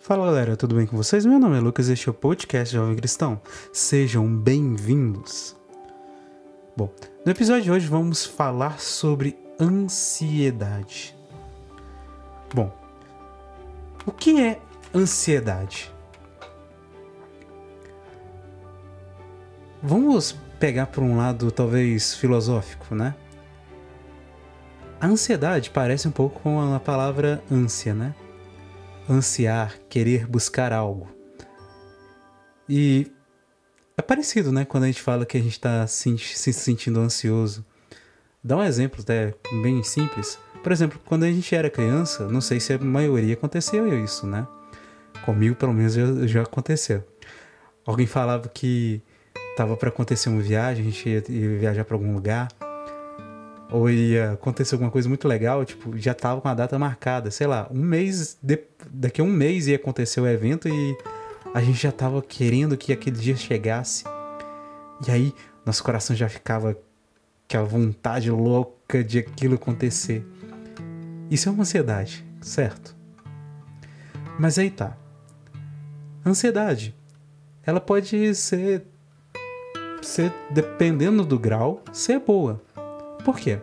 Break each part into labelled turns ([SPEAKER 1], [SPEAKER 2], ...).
[SPEAKER 1] Fala galera, tudo bem com vocês? Meu nome é Lucas e este é o podcast Jovem Cristão. Sejam bem-vindos. Bom, no episódio de hoje vamos falar sobre ansiedade. Bom, o que é ansiedade? Vamos pegar por um lado talvez filosófico, né? A ansiedade parece um pouco com a palavra ânsia, né? Ansiar, querer buscar algo. E é parecido, né? Quando a gente fala que a gente está se, se sentindo ansioso. Dá um exemplo até bem simples. Por exemplo, quando a gente era criança, não sei se a maioria aconteceu isso, né? Comigo, pelo menos, já, já aconteceu. Alguém falava que tava para acontecer uma viagem, a gente ia, ia viajar para algum lugar, ou ia acontecer alguma coisa muito legal, tipo, já tava com a data marcada, sei lá, um mês, de, daqui a um mês ia acontecer o evento e a gente já tava querendo que aquele dia chegasse. E aí, nosso coração já ficava aquela vontade louca de aquilo acontecer. Isso é uma ansiedade, certo? Mas aí tá. ansiedade, ela pode ser, ser, dependendo do grau, ser boa. Por quê?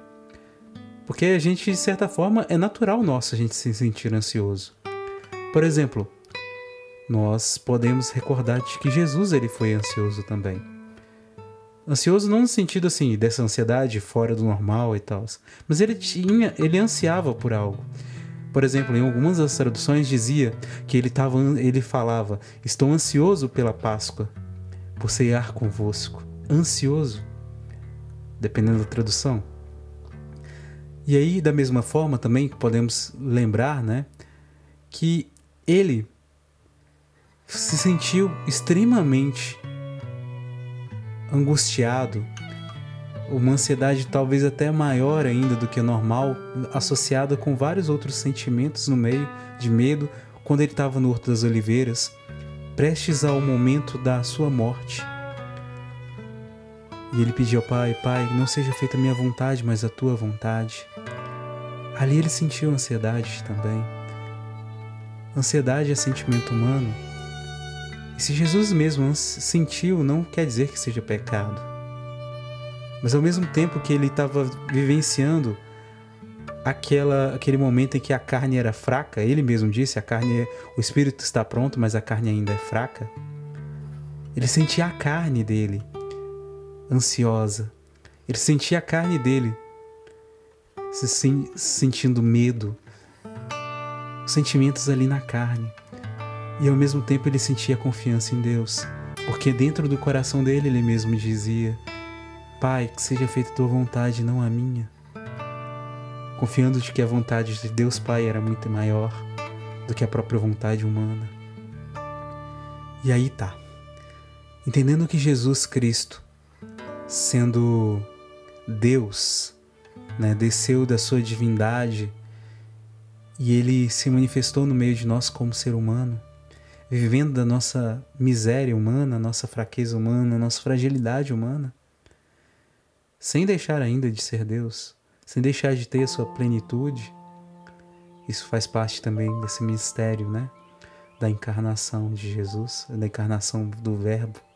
[SPEAKER 1] Porque a gente, de certa forma, é natural nosso a gente se sentir ansioso. Por exemplo, nós podemos recordar de que Jesus ele foi ansioso também. Ansioso não no sentido assim dessa ansiedade fora do normal e tal, mas ele tinha, ele ansiava por algo. Por exemplo, em algumas das traduções dizia que ele tava, ele falava: "Estou ansioso pela Páscoa, por ceiar convosco". Ansioso, dependendo da tradução. E aí, da mesma forma, também podemos lembrar, né, que ele se sentiu extremamente angustiado, uma ansiedade talvez até maior ainda do que normal, associada com vários outros sentimentos no meio de medo, quando ele estava no Horto das Oliveiras, prestes ao momento da sua morte. E ele pediu ao Pai: Pai, não seja feita a minha vontade, mas a tua vontade. Ali ele sentiu ansiedade também. Ansiedade é sentimento humano e se Jesus mesmo sentiu, não quer dizer que seja pecado. Mas ao mesmo tempo que ele estava vivenciando aquela, aquele momento em que a carne era fraca, ele mesmo disse, a carne, é, o espírito está pronto, mas a carne ainda é fraca. Ele sentia a carne dele ansiosa. Ele sentia a carne dele se sentindo medo, sentimentos ali na carne. E ao mesmo tempo ele sentia confiança em Deus, porque dentro do coração dele ele mesmo dizia: Pai, que seja feita tua vontade, não a minha. Confiando de que a vontade de Deus Pai era muito maior do que a própria vontade humana. E aí tá. Entendendo que Jesus Cristo, sendo Deus, né, desceu da sua divindade e ele se manifestou no meio de nós como ser humano, vivendo da nossa miséria humana, nossa fraqueza humana, nossa fragilidade humana, sem deixar ainda de ser Deus, sem deixar de ter a sua plenitude. Isso faz parte também desse mistério, né? Da encarnação de Jesus, da encarnação do Verbo.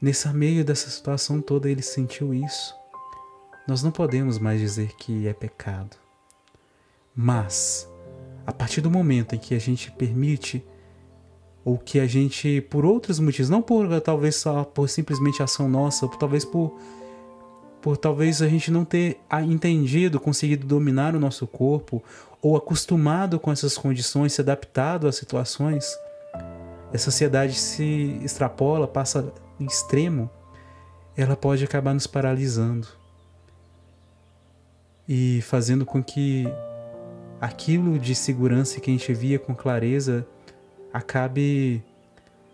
[SPEAKER 1] Nesse meio dessa situação toda, ele sentiu isso. Nós não podemos mais dizer que é pecado. Mas, a partir do momento em que a gente permite ou que a gente, por outros motivos, não por talvez só por simplesmente ação nossa, ou talvez por, por talvez a gente não ter entendido, conseguido dominar o nosso corpo, ou acostumado com essas condições, se adaptado às situações, essa ansiedade se extrapola, passa extremo, ela pode acabar nos paralisando e fazendo com que aquilo de segurança que a gente via com clareza acabe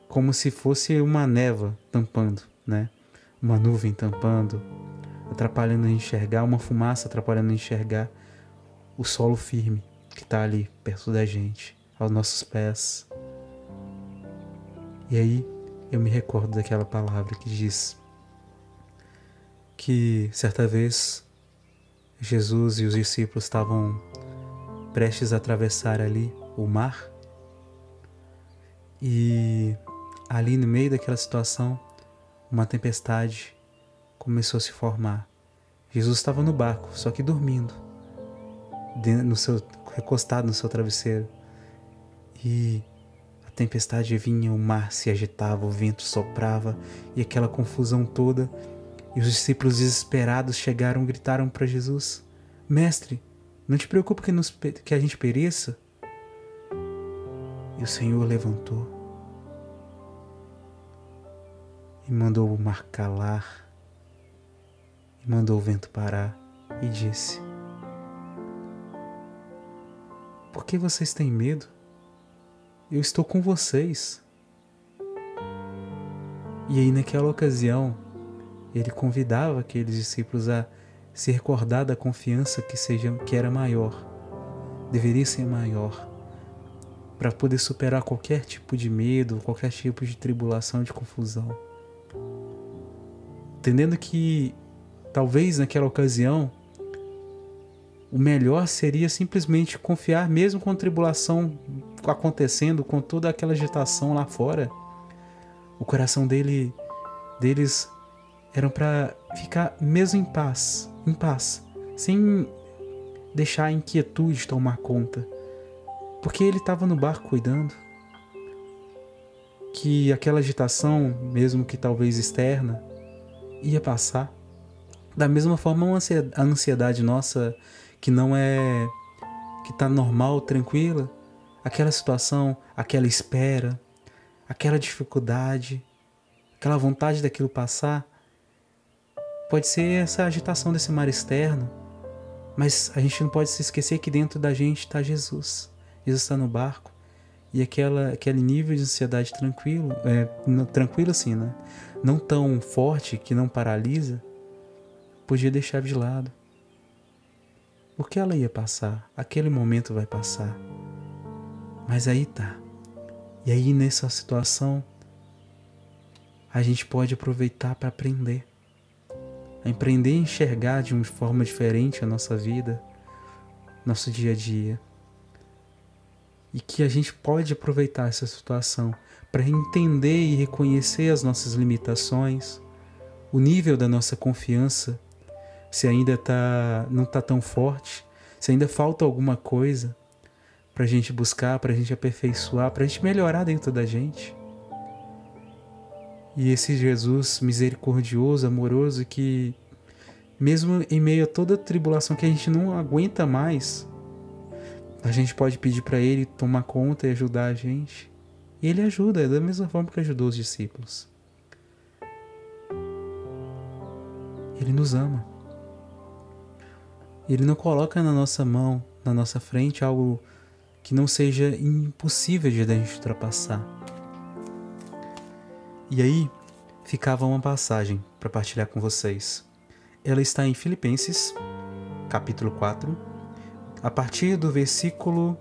[SPEAKER 1] como se fosse uma neva tampando, né? Uma nuvem tampando, atrapalhando a enxergar, uma fumaça atrapalhando a enxergar o solo firme que está ali perto da gente, aos nossos pés. E aí eu me recordo daquela palavra que diz que certa vez Jesus e os discípulos estavam prestes a atravessar ali o mar E ali no meio daquela situação, uma tempestade começou a se formar. Jesus estava no barco, só que dormindo, no seu, recostado no seu travesseiro. E tempestade vinha, o mar se agitava, o vento soprava e aquela confusão toda. E os discípulos desesperados chegaram e gritaram para Jesus: Mestre, não te preocupe que, nos, que a gente pereça. E o Senhor levantou e mandou o mar calar, e mandou o vento parar, e disse: Por que vocês têm medo? Eu estou com vocês. E aí, naquela ocasião, ele convidava aqueles discípulos a se recordar da confiança que, seja, que era maior, deveria ser maior para poder superar qualquer tipo de medo, qualquer tipo de tribulação, de confusão. Entendendo que talvez naquela ocasião o melhor seria simplesmente confiar, mesmo com a tribulação acontecendo, com toda aquela agitação lá fora. O coração dele, deles eram para ficar mesmo em paz, em paz, sem deixar a inquietude tomar conta porque ele estava no barco cuidando. Que aquela agitação, mesmo que talvez externa, ia passar. Da mesma forma, a ansiedade nossa, que não é. que está normal, tranquila, aquela situação, aquela espera, aquela dificuldade, aquela vontade daquilo passar, pode ser essa agitação desse mar externo, mas a gente não pode se esquecer que dentro da gente está Jesus. Jesus está no barco e aquela, aquele nível de ansiedade tranquilo, é, tranquilo assim, né? Não tão forte que não paralisa, podia deixar de lado. Porque ela ia passar, aquele momento vai passar. Mas aí tá. E aí nessa situação, a gente pode aproveitar para aprender. A empreender e enxergar de uma forma diferente a nossa vida, nosso dia a dia e que a gente pode aproveitar essa situação para entender e reconhecer as nossas limitações, o nível da nossa confiança, se ainda tá, não está tão forte, se ainda falta alguma coisa para a gente buscar, para a gente aperfeiçoar, para a gente melhorar dentro da gente. E esse Jesus misericordioso, amoroso, que mesmo em meio a toda a tribulação que a gente não aguenta mais, a gente pode pedir para ele tomar conta e ajudar a gente. E ele ajuda, é da mesma forma que ajudou os discípulos. Ele nos ama. Ele não coloca na nossa mão, na nossa frente, algo que não seja impossível de a gente ultrapassar. E aí ficava uma passagem para partilhar com vocês. Ela está em Filipenses, capítulo 4, a partir do versículo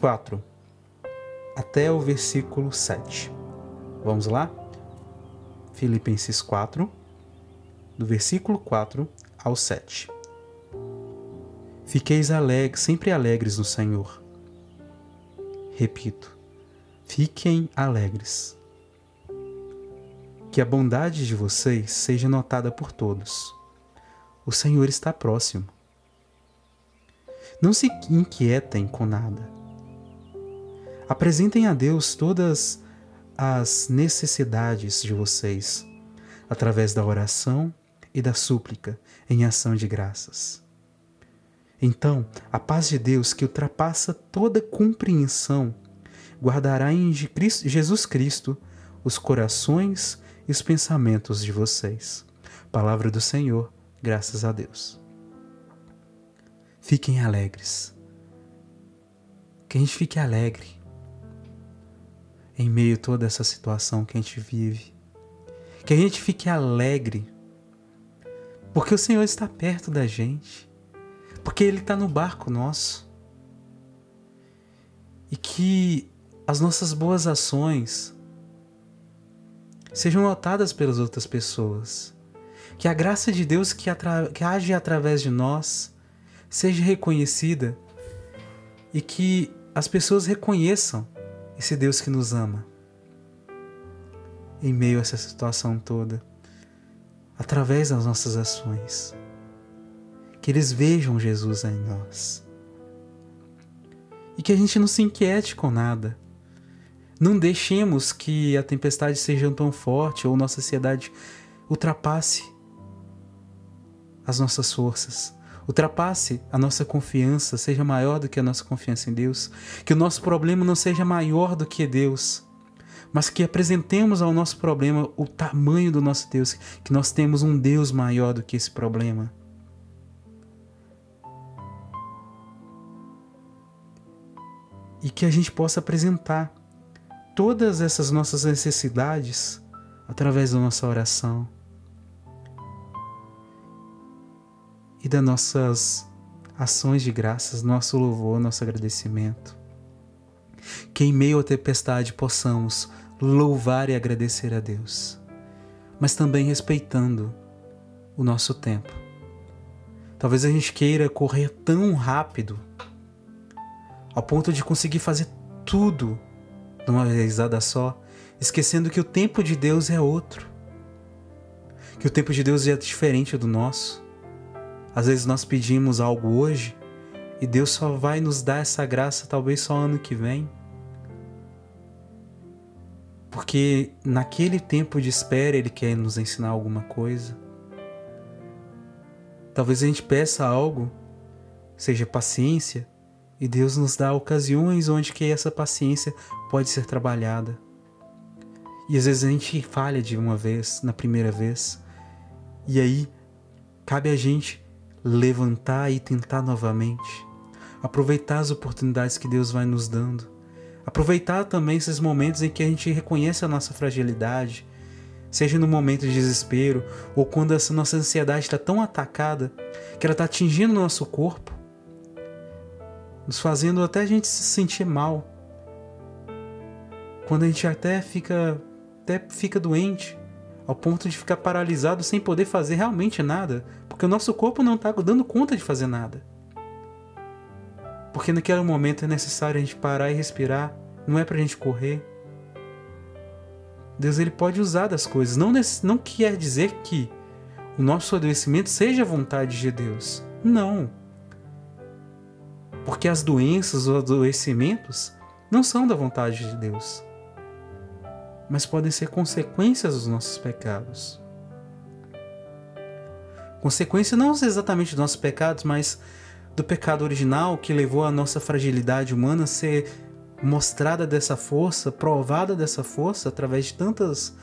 [SPEAKER 1] 4 até o versículo 7. Vamos lá? Filipenses 4, do versículo 4 ao 7. Fiqueis alegres, sempre alegres no Senhor. Repito, fiquem alegres. Que a bondade de vocês seja notada por todos. O Senhor está próximo. Não se inquietem com nada. Apresentem a Deus todas as necessidades de vocês, através da oração e da súplica, em ação de graças. Então, a paz de Deus, que ultrapassa toda compreensão, guardará em Jesus Cristo os corações e os pensamentos de vocês. Palavra do Senhor, graças a Deus. Fiquem alegres. Que a gente fique alegre em meio a toda essa situação que a gente vive. Que a gente fique alegre porque o Senhor está perto da gente, porque Ele está no barco nosso. E que as nossas boas ações sejam notadas pelas outras pessoas. Que a graça de Deus que, que age através de nós seja reconhecida e que as pessoas reconheçam esse Deus que nos ama em meio a essa situação toda, através das nossas ações. Que eles vejam Jesus em nós. E que a gente não se inquiete com nada. Não deixemos que a tempestade seja tão forte ou nossa ansiedade ultrapasse as nossas forças. Ultrapasse a nossa confiança, seja maior do que a nossa confiança em Deus. Que o nosso problema não seja maior do que Deus mas que apresentemos ao nosso problema o tamanho do nosso Deus, que nós temos um Deus maior do que esse problema. E que a gente possa apresentar todas essas nossas necessidades através da nossa oração e das nossas ações de graças, nosso louvor, nosso agradecimento. Que em meio à tempestade possamos louvar e agradecer a Deus, mas também respeitando o nosso tempo. Talvez a gente queira correr tão rápido ao ponto de conseguir fazer tudo de uma vezada só, esquecendo que o tempo de Deus é outro. Que o tempo de Deus é diferente do nosso. Às vezes nós pedimos algo hoje e Deus só vai nos dar essa graça talvez só ano que vem. Porque naquele tempo de espera Ele quer nos ensinar alguma coisa. Talvez a gente peça algo, seja paciência, e Deus nos dá ocasiões onde que essa paciência pode ser trabalhada. E às vezes a gente falha de uma vez, na primeira vez, e aí cabe a gente levantar e tentar novamente, aproveitar as oportunidades que Deus vai nos dando. Aproveitar também esses momentos em que a gente reconhece a nossa fragilidade, seja no momento de desespero ou quando essa nossa ansiedade está tão atacada que ela está atingindo o nosso corpo, nos fazendo até a gente se sentir mal. Quando a gente até fica, até fica doente, ao ponto de ficar paralisado sem poder fazer realmente nada, porque o nosso corpo não está dando conta de fazer nada. Porque naquele momento é necessário a gente parar e respirar, não é para a gente correr. Deus ele pode usar das coisas, não, não quer dizer que o nosso adoecimento seja a vontade de Deus. Não. Porque as doenças ou adoecimentos não são da vontade de Deus, mas podem ser consequências dos nossos pecados. Consequência não exatamente dos nossos pecados, mas do pecado original que levou a nossa fragilidade humana a ser mostrada dessa força, provada dessa força através de tantas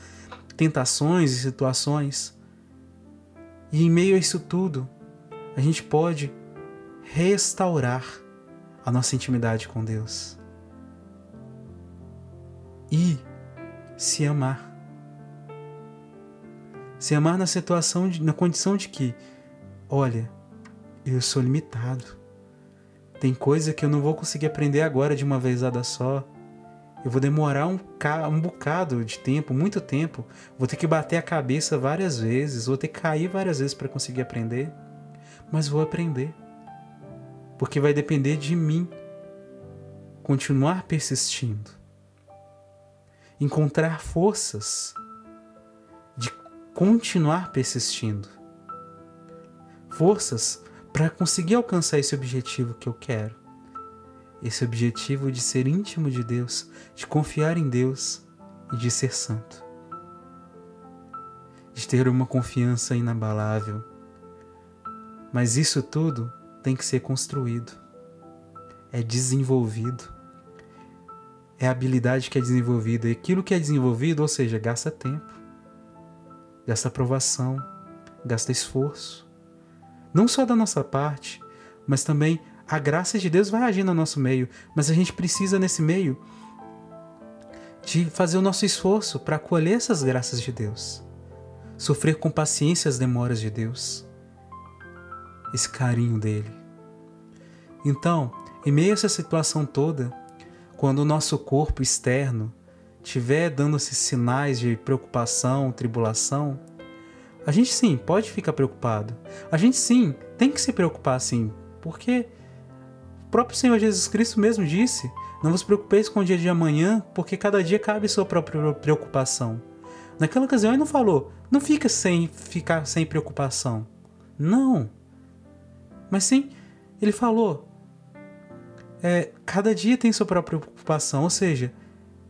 [SPEAKER 1] tentações e situações. E em meio a isso tudo, a gente pode restaurar a nossa intimidade com Deus e se amar. Se amar na situação, de, na condição de que, olha, eu sou limitado. Tem coisa que eu não vou conseguir aprender agora de uma vezada só. Eu vou demorar um, um bocado de tempo, muito tempo. Vou ter que bater a cabeça várias vezes, vou ter que cair várias vezes para conseguir aprender. Mas vou aprender. Porque vai depender de mim continuar persistindo. Encontrar forças de continuar persistindo. Forças para conseguir alcançar esse objetivo que eu quero. Esse objetivo de ser íntimo de Deus, de confiar em Deus e de ser santo. De ter uma confiança inabalável. Mas isso tudo tem que ser construído. É desenvolvido. É a habilidade que é desenvolvida. E aquilo que é desenvolvido, ou seja, gasta tempo, gasta aprovação, gasta esforço não só da nossa parte, mas também a graça de Deus vai agir no nosso meio, mas a gente precisa nesse meio de fazer o nosso esforço para acolher essas graças de Deus, sofrer com paciência as demoras de Deus, esse carinho dele. Então, em meio a essa situação toda, quando o nosso corpo externo estiver dando esses sinais de preocupação, tribulação, a gente sim pode ficar preocupado. A gente sim tem que se preocupar sim, porque o próprio Senhor Jesus Cristo mesmo disse: Não vos preocupeis com o dia de amanhã, porque cada dia cabe sua própria preocupação. Naquela ocasião ele não falou, não fica sem ficar sem preocupação. Não. Mas sim, ele falou, é, cada dia tem sua própria preocupação, ou seja,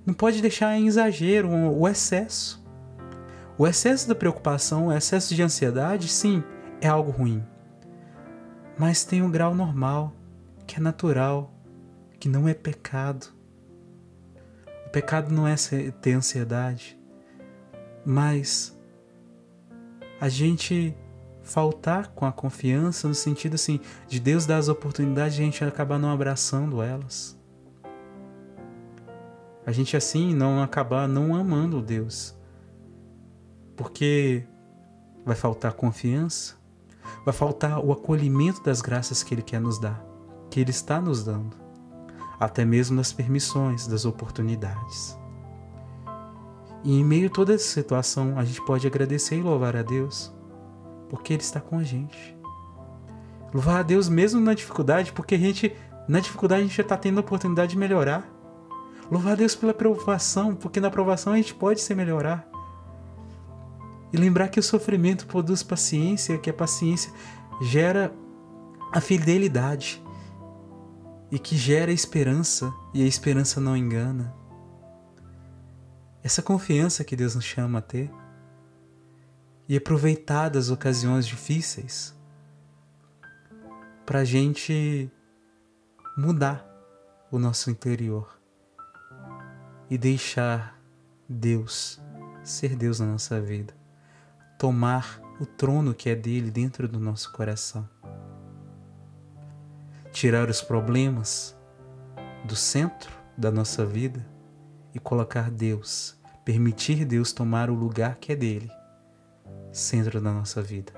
[SPEAKER 1] não pode deixar em exagero o excesso. O excesso da preocupação, o excesso de ansiedade, sim, é algo ruim. Mas tem um grau normal, que é natural, que não é pecado. O pecado não é ter ansiedade, mas a gente faltar com a confiança no sentido assim de Deus dar as oportunidades e a gente acabar não abraçando elas. A gente assim não acabar não amando Deus. Porque vai faltar confiança, vai faltar o acolhimento das graças que ele quer nos dar, que ele está nos dando até mesmo nas permissões, das oportunidades. E em meio a toda essa situação, a gente pode agradecer e louvar a Deus, porque Ele está com a gente. Louvar a Deus mesmo na dificuldade, porque a gente, na dificuldade, a gente já está tendo a oportunidade de melhorar. Louvar a Deus pela aprovação, porque na aprovação a gente pode se melhorar. E lembrar que o sofrimento produz paciência, que a paciência gera a fidelidade e que gera esperança, e a esperança não engana. Essa confiança que Deus nos chama a ter e aproveitar das ocasiões difíceis para a gente mudar o nosso interior e deixar Deus ser Deus na nossa vida, tomar o trono que é dele dentro do nosso coração. Tirar os problemas do centro da nossa vida e colocar Deus, permitir Deus tomar o lugar que é dele, centro da nossa vida,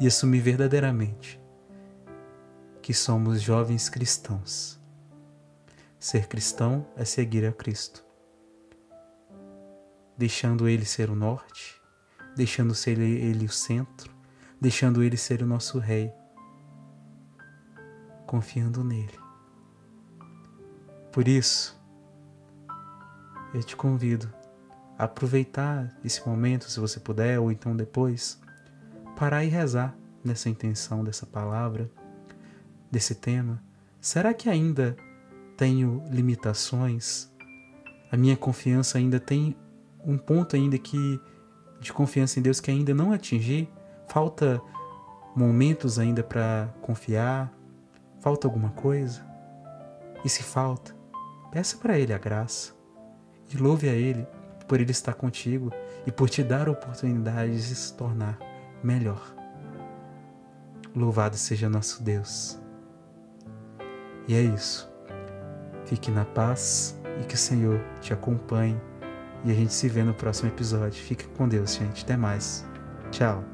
[SPEAKER 1] e assumir verdadeiramente que somos jovens cristãos. Ser cristão é seguir a Cristo, deixando Ele ser o norte, deixando ser Ele o centro, deixando Ele ser o nosso Rei confiando nele. Por isso, eu te convido aproveitar esse momento, se você puder, ou então depois, parar e rezar nessa intenção dessa palavra, desse tema. Será que ainda tenho limitações? A minha confiança ainda tem um ponto ainda que de confiança em Deus que ainda não atingi? Falta momentos ainda para confiar, Falta alguma coisa? E se falta, peça para Ele a graça e louve a Ele por Ele estar contigo e por te dar a oportunidade de se tornar melhor. Louvado seja nosso Deus. E é isso. Fique na paz e que o Senhor te acompanhe. E a gente se vê no próximo episódio. Fique com Deus, gente. Até mais. Tchau.